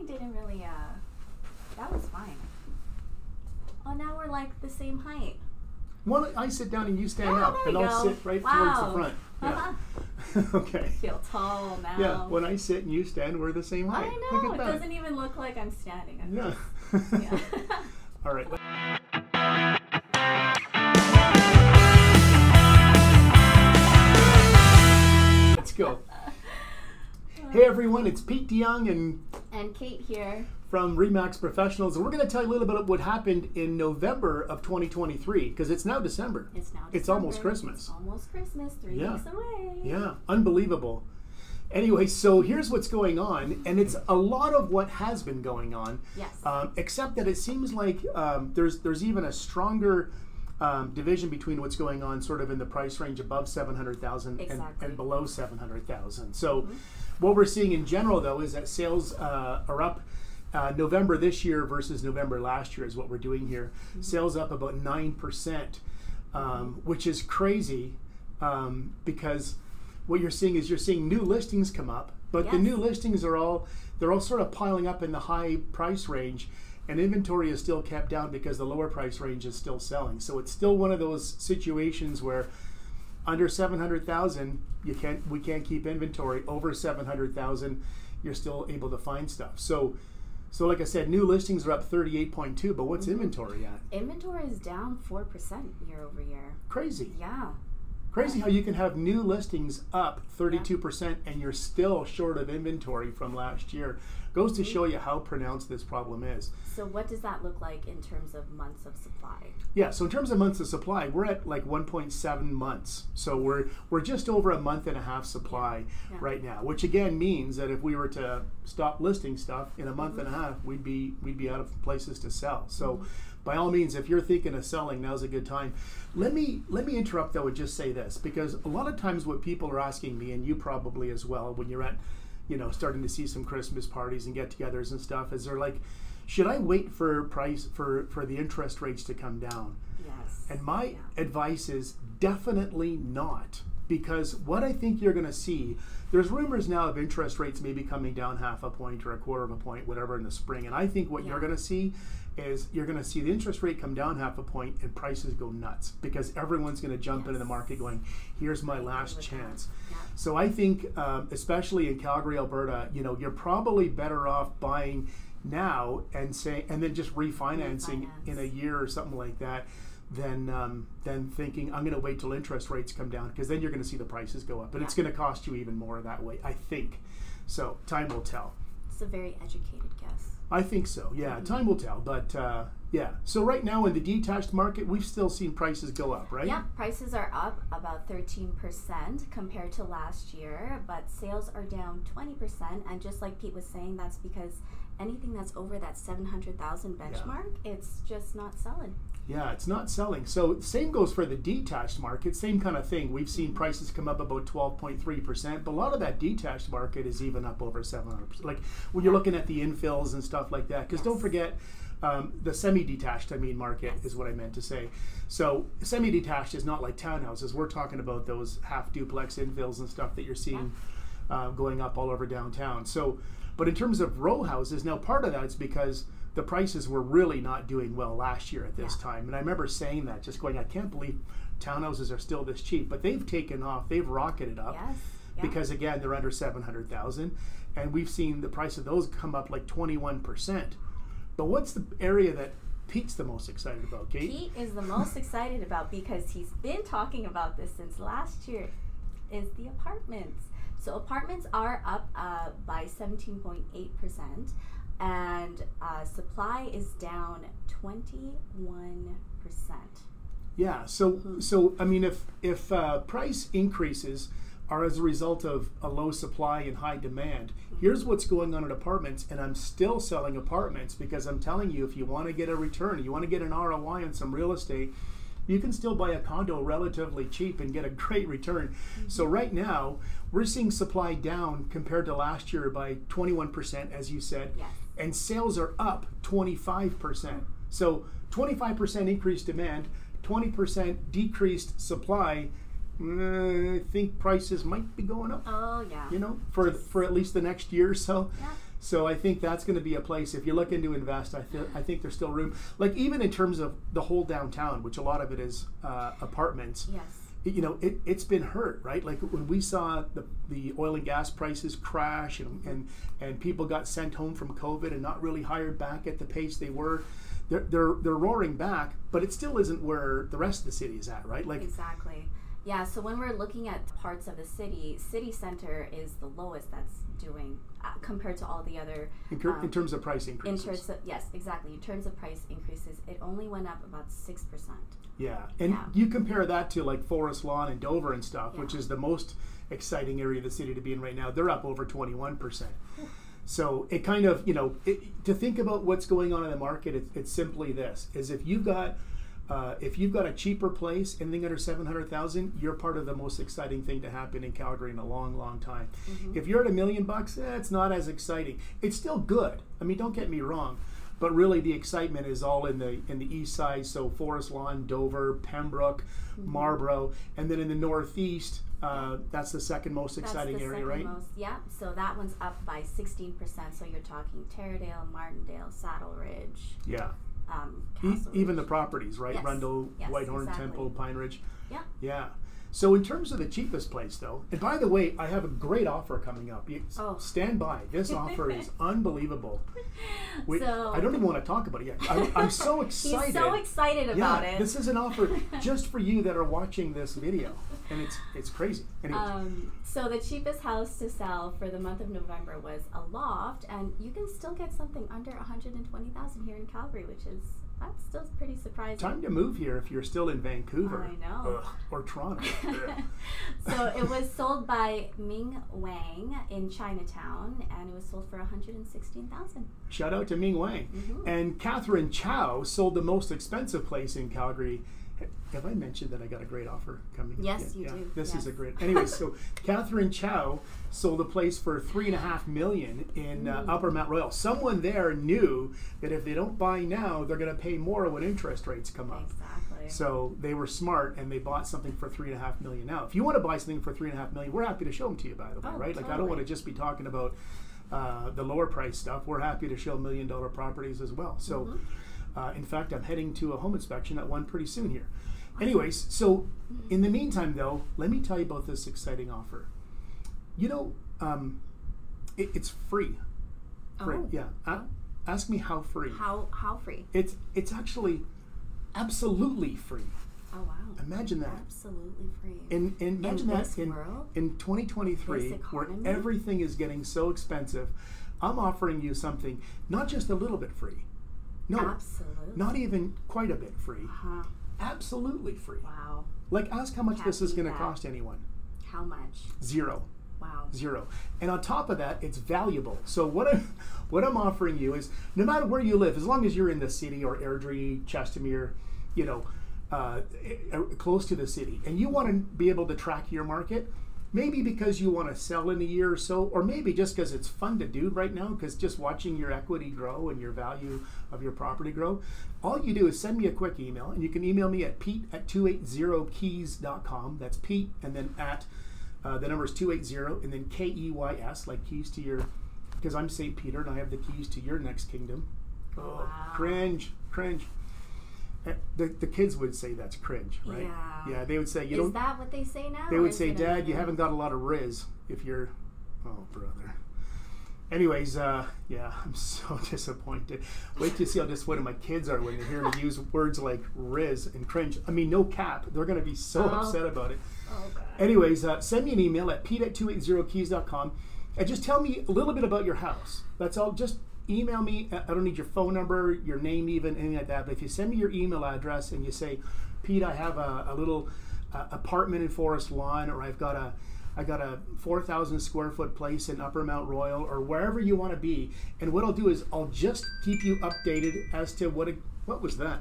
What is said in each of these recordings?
standing didn't really, uh, that was fine. Oh, now we're like the same height. Well, I sit down and you stand Yeah, up, and I'll go. sit right Wow. towards the front. Uh-huh. Yeah. okay. Feel tall now. Yeah, when I sit and you stand, we're the same height. I Look know. It that. doesn't even look like I'm standing. I'm yeah. All right. Let's go. Hey everyone, it's Pete De Jong and and Kate here. from Remax Professionals, and we're going to tell you a little bit of what happened in November of 2023 because it's now December. It's now. December. It's almost Christmas. It's almost Christmas. Three Yeah. weeks away. Yeah, unbelievable. Anyway, so here's what's going on, and it's a lot of what has been going on. Yes. Um, except that it seems like um, there's there's even a stronger um, division between what's going on sort of in the price range above 700,000 Exactly. and below 700,000. So what we're seeing in general though is that sales uh, are up uh, November this year versus November last year is what we're doing here. Sales up about 9%, um, which is crazy um, because what you're seeing is you're seeing new listings come up, but the new listings are all they're all sort of piling up in the high price range and inventory is still kept down because the lower price range is still selling. So it's still one of those situations where under 700,000 you can't we can't keep inventory over 700,000 you're still able to find stuff. So so like I said new listings are up 38.2 but what's mm-hmm. inventory at? Inventory is down four percent year over year. Crazy. Yeah. Crazy how you can have new listings up 32% and you're still short of inventory from last year. Goes to mm-hmm. show you how pronounced this problem is. So what does that look like in terms of months of supply? Yeah, so in terms of months of supply, we're at like 1.7 months. So we're we're just over a month and a half supply Yeah. right now, which again means that if we were to stop listing stuff in a month and a mm-hmm. half, we'd be we'd be out of places to sell. So mm-hmm. by all means, if you're thinking of selling, now's a good time. Let me let me interrupt though and just say this because a lot of times what people are asking me, and you probably as well, when you're at you know starting to see some Christmas parties and get-togethers and stuff, is they're like, should I wait for price for for the interest rates to come down? Yes. And my Yeah. advice is definitely not. Because what I think you're going to see, there's rumors now of interest rates maybe coming down half a point or a quarter of a point, whatever, in the spring. And I think what you're going to see is you're going to see the interest rate come down half a point and prices go nuts because everyone's going to jump into the market going, here's my last chance. Yeah. So I think, um, especially in Calgary, Alberta, you know, you're probably better off buying now and say, and then just refinancing in a year or something like that, than um, than thinking I'm going to wait till interest rates come down because then you're going to see the prices go up, and it's going to cost you even more that way. I think. So time will tell. It's a very educated guess. I think so. Yeah, Mm-hmm. time will tell. But uh, yeah, so right now in the detached market, we've still seen prices go up, right? Yeah, prices are up about 13% compared to last year, but sales are down 20%. And just like Pete was saying, that's because anything that's over that 700,000 benchmark, it's just not selling. Yeah, it's not selling. So same goes for the detached market. Same kind of thing. We've seen prices come up about twelve point three percent, but a lot of that detached market is even up over seven hundred percent. Like when you're looking at the infills and stuff like that. Because don't forget. Um, the semi-detached, I mean, market Yes. is what I meant to say. So semi-detached is not like townhouses. We're talking about those half duplex infills and stuff that you're seeing uh, going up all over downtown. So, but in terms of row houses, now part of that is because the prices were really not doing well last year at this Yeah. time, and I remember saying that, just going, I can't believe townhouses are still this cheap, but they've taken off, they've rocketed up Yes. Yeah. because again they're under seven hundred thousand, and we've seen the price of those come up like twenty one percent. But what's the area that Pete's the most excited about, Kate? Pete is the most excited about because he's been talking about this since last year is the apartments. So apartments are up uh, by 17.8% and uh, supply is down 21%. Yeah. So so I mean, if if uh, price increases are as a result of a low supply and high demand, here's what's going on in apartments, and I'm still selling apartments because I'm telling you, if you want to get a return, you want to get an ROI on some real estate. You can still buy a condo relatively cheap and get a great return. So right now, we're seeing supply down compared to last year by 21%, as you said, Yes. And sales are up 25%. So 25% increased demand, 20% decreased supply. Mm, I think prices might be going up, Oh, yeah. you know, for for at least the next year or so. Yeah. So I think that's going to be a place if you're looking to invest. I th- I think there's still room. Like even in terms of the whole downtown, which a lot of it is uh, apartments. Yes. You know, it, it's been hurt, right? Like when we saw the, the oil and gas prices crash and, and, and people got sent home from COVID and not really hired back at the pace they were, they're, they're, they're roaring back, but it still isn't where the rest of the city is at, right? Like, Exactly. Yeah, so when we're looking at parts of the city, city center is the lowest that's doing uh, compared to all the other. in, um, in terms of price In increases. terms of yes, exactly. In terms of price increases, it only went up about six percent. Yeah, and Yeah. you compare that to like Forest Lawn and Dover and stuff, which is the most exciting area of the city to be in right now. They're up over twenty one percent. So it kind of you know it, to think about what's going on in the market. It's, it's simply this: is if you've got uh, if you've got a cheaper place, anything under seven hundred thousand, you're part of the most exciting thing to happen in Calgary in a long, long time. If you're at a million bucks, eh, it's not as exciting. It's still good. I mean, don't get me wrong, but really the excitement is all in the in the east side. So Forest Lawn, Dover, Penbrooke, Marlborough, and then in the northeast, uh, that's the second most exciting That's the area, second right? most. Yeah. So that one's up by sixteen percent. So you're talking Taradale, Martindale, Saddle Ridge, Yeah. Um, E- even the properties, right? Yes. Rundle, Yes, Whitehorn, exactly. Temple, Pine Ridge. Yeah. Yeah. So in terms of the cheapest place, though, and by the way, I have a great offer coming up. You, Oh. Stand by. This offer is unbelievable. We, so I don't even want to talk about it yet. I'm, I'm so excited. he's so excited yeah, about it. this is an offer just for you that are watching this video, and it's it's crazy. Um, so the cheapest house to sell for the month of November was a loft, and you can still get something under one hundred and twenty thousand here in Calgary, which is that's still pretty surprising. time to move here if you're still in Vancouver. I know. Ugh, or Toronto. So it was sold by Ming Wang in Chinatown, and it was sold for one hundred and sixteen thousand. Shout out to Ming Wang. Mhm. And Catherine Chow sold the most expensive place in Calgary. Have I mentioned that I got a great offer coming? Yes, you do. This is a great. Anyway, so Catherine Chow sold a place for three and a half million in uh, Mm. Upper Mount Royal. Someone there knew that if they don't buy now, they're going to pay more when interest rates come up. Exactly. So they were smart and they bought something for three and a half million. Now, if you want to buy something for three and a half million, we're happy to show them to you. By the way, Oh, right? Like I don't want to just be talking about uh, the lower price stuff. We're happy to show million dollar properties as well. So, Mhm. Uh, in fact, I'm heading to a home inspection at one pretty soon here. Anyways, so in the meantime, though, let me tell you about this exciting offer. You know, um, it, it's free. Free, Oh. yeah. A- ask me how free. How how free? It's it's actually absolutely free. Oh wow. Imagine that. Absolutely free. And, and imagine that this in, world? in 2023, where everything is getting so expensive, I'm offering you something not just a little bit free. No, Absolutely. not even quite a bit free. Uh-huh. Absolutely free. Wow. Like, ask how much Can't this is going to cost anyone. How much? Zero. Wow. Zero. And on top of that, it's valuable. So what I'm, what I'm offering you is no matter where you live, as long as you're in the city or Airdrie, Chestermere, you know, uh, eh, close to the city, and you want to be able to track your market, maybe because you want to sell in a year or so, or maybe just because it's fun to do right now, because just watching your equity grow and your value of your property grow, all you do is send me a quick email, and you can email me at pete at 280keys.com. That's Pete, and then at uh, the number is 280 and then K E Y S, like keys to your, because I'm St. Peter and I have the keys to your next kingdom. Oh, Wow. cringe, cringe. The, the kids would say that's cringe, right? Yeah. Yeah, they would say, you Is don't, Is that what they say now? they would say, Dad, you haven't got a lot of riz if you're, oh, brother. Anyways, uh, yeah, I'm so disappointed. Wait to see how disappointed my kids are when they hear me use words like riz and cringe. I mean, no cap. They're going to be so Oh. upset about it. Oh god. Anyways, uh, send me an email at pete at 280keys.com and just tell me a little bit about your house. That's all. Just email me. I don't need your phone number, your name, even anything like that. But if you send me your email address and you say, Pete, I have a, a little uh, apartment in Forest Lawn, or I've got a I got a 4,000 square foot place in Upper Mount Royal, or wherever you want to be. And what I'll do is I'll just keep you updated as to what it, what was that.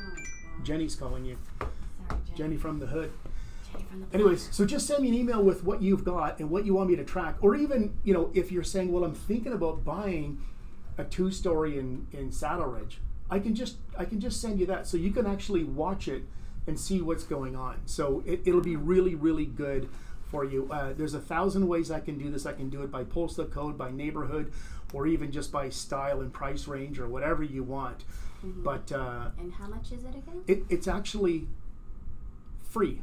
Oh god. Jenny's calling you. Sorry, Jenny. Jenny from the hood. Jenny from the Anyways, so just send me an email with what you've got and what you want me to track, or even you know if you're saying, well, I'm thinking about buying a two-story in in Saddle Ridge, I can just I can just send you that so you can actually watch it and see what's going on. So it, it'll be really really good for you. Uh, there's a thousand ways I can do this. I can do it by postal code, by neighborhood, or even just by style and price range or whatever you want. Mhm. But uh, And how much is it again? it, it's actually free.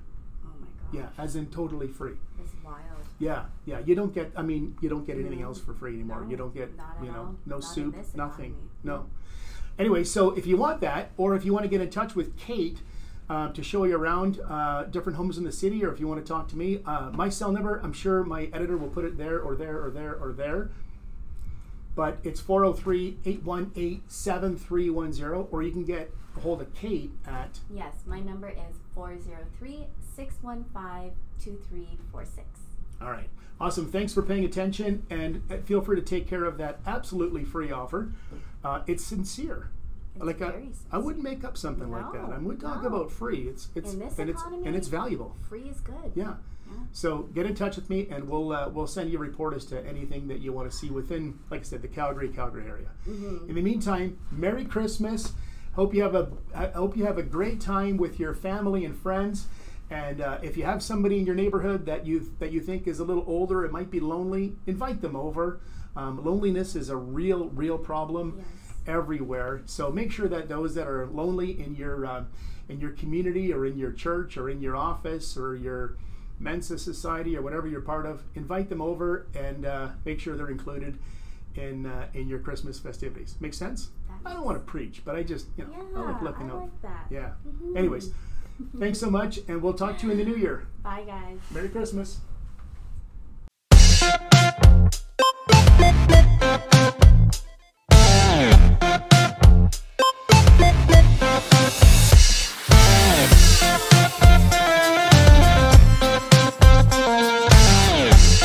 Yeah, as in totally free. That's wild. Yeah, yeah. You don't get. I mean, you don't get anything No. else for free anymore. No, you don't get. you know, all. no Not soup, nothing. No. Anyway, so if you want that, or if you want to get in touch with Kate uh, to show you around uh, different homes in the city, or if you want to talk to me, uh, my cell number. I'm sure my editor will put it there, or there, or there, or there. But it's 403 818 7310, or you can get a hold of Kate at Yes, my number is 403 615 2346. All right. Awesome. Thanks for paying attention and uh, feel free to take care of that absolutely free offer. Uh, it's sincere. It's like I, very I wouldn't make up something like that. No, I would talk no. about free. It's it's and it's and it's valuable. Free is good. Yeah. Yeah. So get in touch with me and we'll uh, we'll send you a report as to anything that you want to see within, like I said, the Calgary Calgary area. Mhm. In the meantime, Merry Christmas. Hope you have a I hope you have a great time with your family and friends. And uh, if you have somebody in your neighborhood that you that you think is a little older, it might be lonely, invite them over. Um, loneliness is a real real problem Yes. Everywhere. So make sure that those that are lonely in your uh, in your community or in your church or in your office or your Mensa society or whatever you're part of, invite them over and uh, make sure they're included in uh, in your Christmas festivities. Make sense? That I don't want to preach, but I just you know Yeah, I like looking I out. like that. Yeah. Mhm. Anyways, thanks so much, and we'll talk to you in the new year. Bye, guys. Merry Christmas.